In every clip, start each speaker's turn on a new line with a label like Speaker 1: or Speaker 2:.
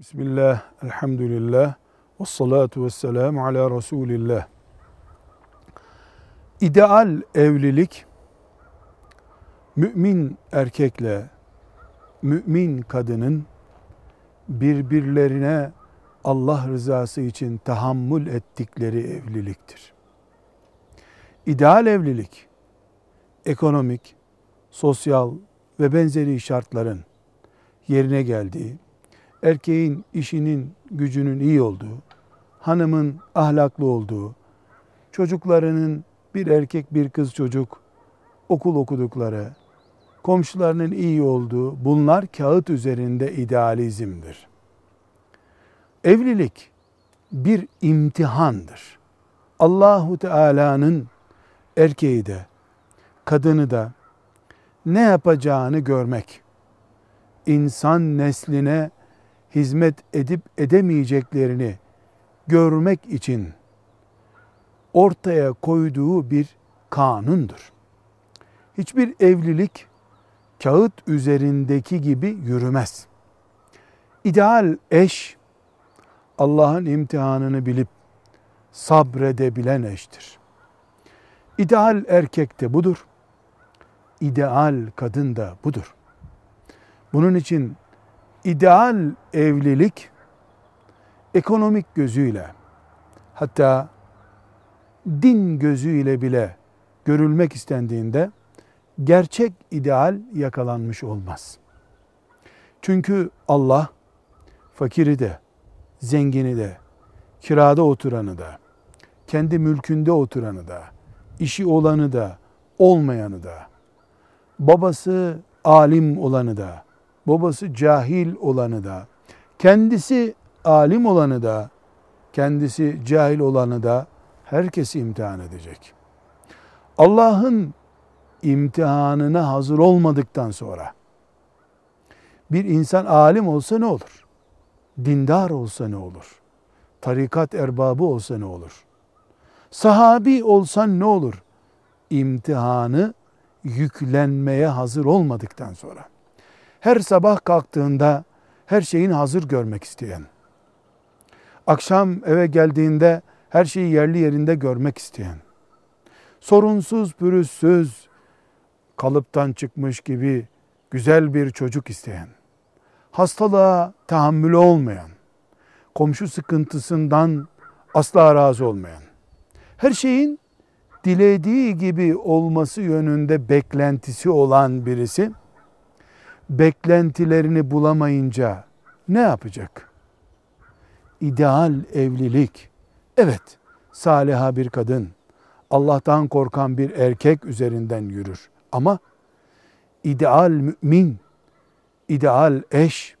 Speaker 1: Bismillah, elhamdülillah, ve salatu ve selamu ala Resulillah. İdeal evlilik, mümin erkekle mümin kadının birbirlerine Allah rızası için tahammül ettikleri evliliktir. İdeal evlilik, ekonomik, sosyal ve benzeri şartların yerine geldiği, erkeğin işinin gücünün iyi olduğu, hanımın ahlaklı olduğu, çocuklarının bir erkek bir kız çocuk okul okudukları, komşularının iyi olduğu bunlar kağıt üzerinde idealizmdir. Evlilik bir imtihandır. Allahu Teala'nın erkeği de kadını da ne yapacağını görmek, insan nesline hizmet edip edemeyeceklerini görmek için ortaya koyduğu bir kanundur. Hiçbir evlilik kağıt üzerindeki gibi yürümez. İdeal eş Allah'ın imtihanını bilip sabredebilen eştir. İdeal erkek de budur. İdeal kadın da budur. Bunun için ideal evlilik ekonomik gözüyle hatta din gözüyle bile görülmek istendiğinde gerçek ideal yakalanmış olmaz. Çünkü Allah fakiri de, zengini de, kirada oturanı da, kendi mülkünde oturanı da, işi olanı da, olmayanı da, babası alim olanı da, babası cahil olanı da, kendisi alim olanı da, kendisi cahil olanı da herkesi imtihan edecek. Allah'ın imtihanına hazır olmadıktan sonra bir insan alim olsa ne olur? Dindar olsa ne olur? Tarikat erbabı olsa ne olur? Sahabi olsan ne olur? İmtihanı yüklenmeye hazır olmadıktan sonra. Her sabah kalktığında her şeyin hazır görmek isteyen, akşam eve geldiğinde her şeyi yerli yerinde görmek isteyen, sorunsuz pürüzsüz, kalıptan çıkmış gibi güzel bir çocuk isteyen, hastalığa tahammülü olmayan, komşu sıkıntısından asla razı olmayan, her şeyin dilediği gibi olması yönünde beklentisi olan birisi, beklentilerini bulamayınca ne yapacak? İdeal evlilik, evet saliha bir kadın, Allah'tan korkan bir erkek üzerinden yürür. Ama ideal mümin, ideal eş,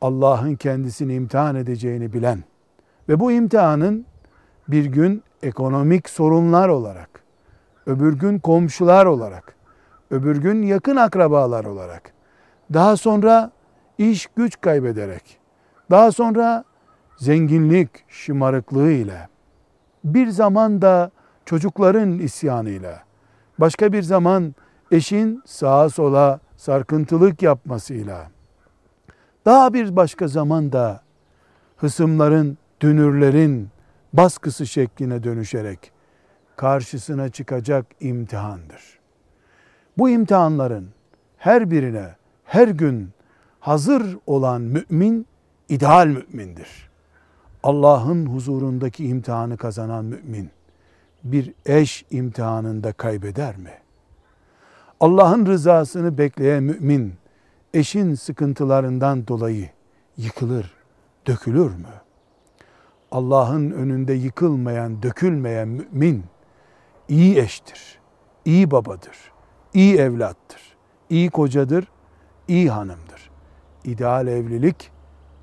Speaker 1: Allah'ın kendisini imtihan edeceğini bilen ve bu imtihanın bir gün ekonomik sorunlar olarak, öbür gün komşular olarak, öbür gün yakın akrabalar olarak, daha sonra iş güç kaybederek, daha sonra zenginlik şımarıklığı ile, bir zaman da çocukların isyanıyla, başka bir zaman eşin sağa sola sarkıntılık yapmasıyla, daha bir başka zaman da hısımların, dünürlerin baskısı şekline dönüşerek karşısına çıkacak imtihandır. Bu imtihanların her birine her gün hazır olan mümin ideal mümindir. Allah'ın huzurundaki imtihanı kazanan mümin bir eş imtihanında kaybeder mi? Allah'ın rızasını bekleyen mümin eşin sıkıntılarından dolayı yıkılır, dökülür mü? Allah'ın önünde yıkılmayan, dökülmeyen mümin iyi eştir, iyi babadır, iyi evlattır, iyi kocadır, iyi hanımdır. İdeal evlilik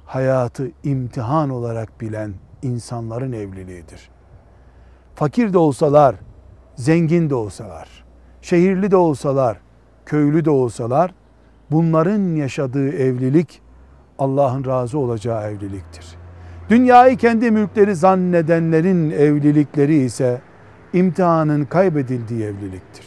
Speaker 1: hayatı imtihan olarak bilen insanların evliliğidir. Fakir de olsalar, zengin de olsalar, şehirli de olsalar, köylü de olsalar bunların yaşadığı evlilik Allah'ın razı olacağı evliliktir. Dünyayı kendi mülkleri zannedenlerin evlilikleri ise imtihanın kaybedildiği evliliktir.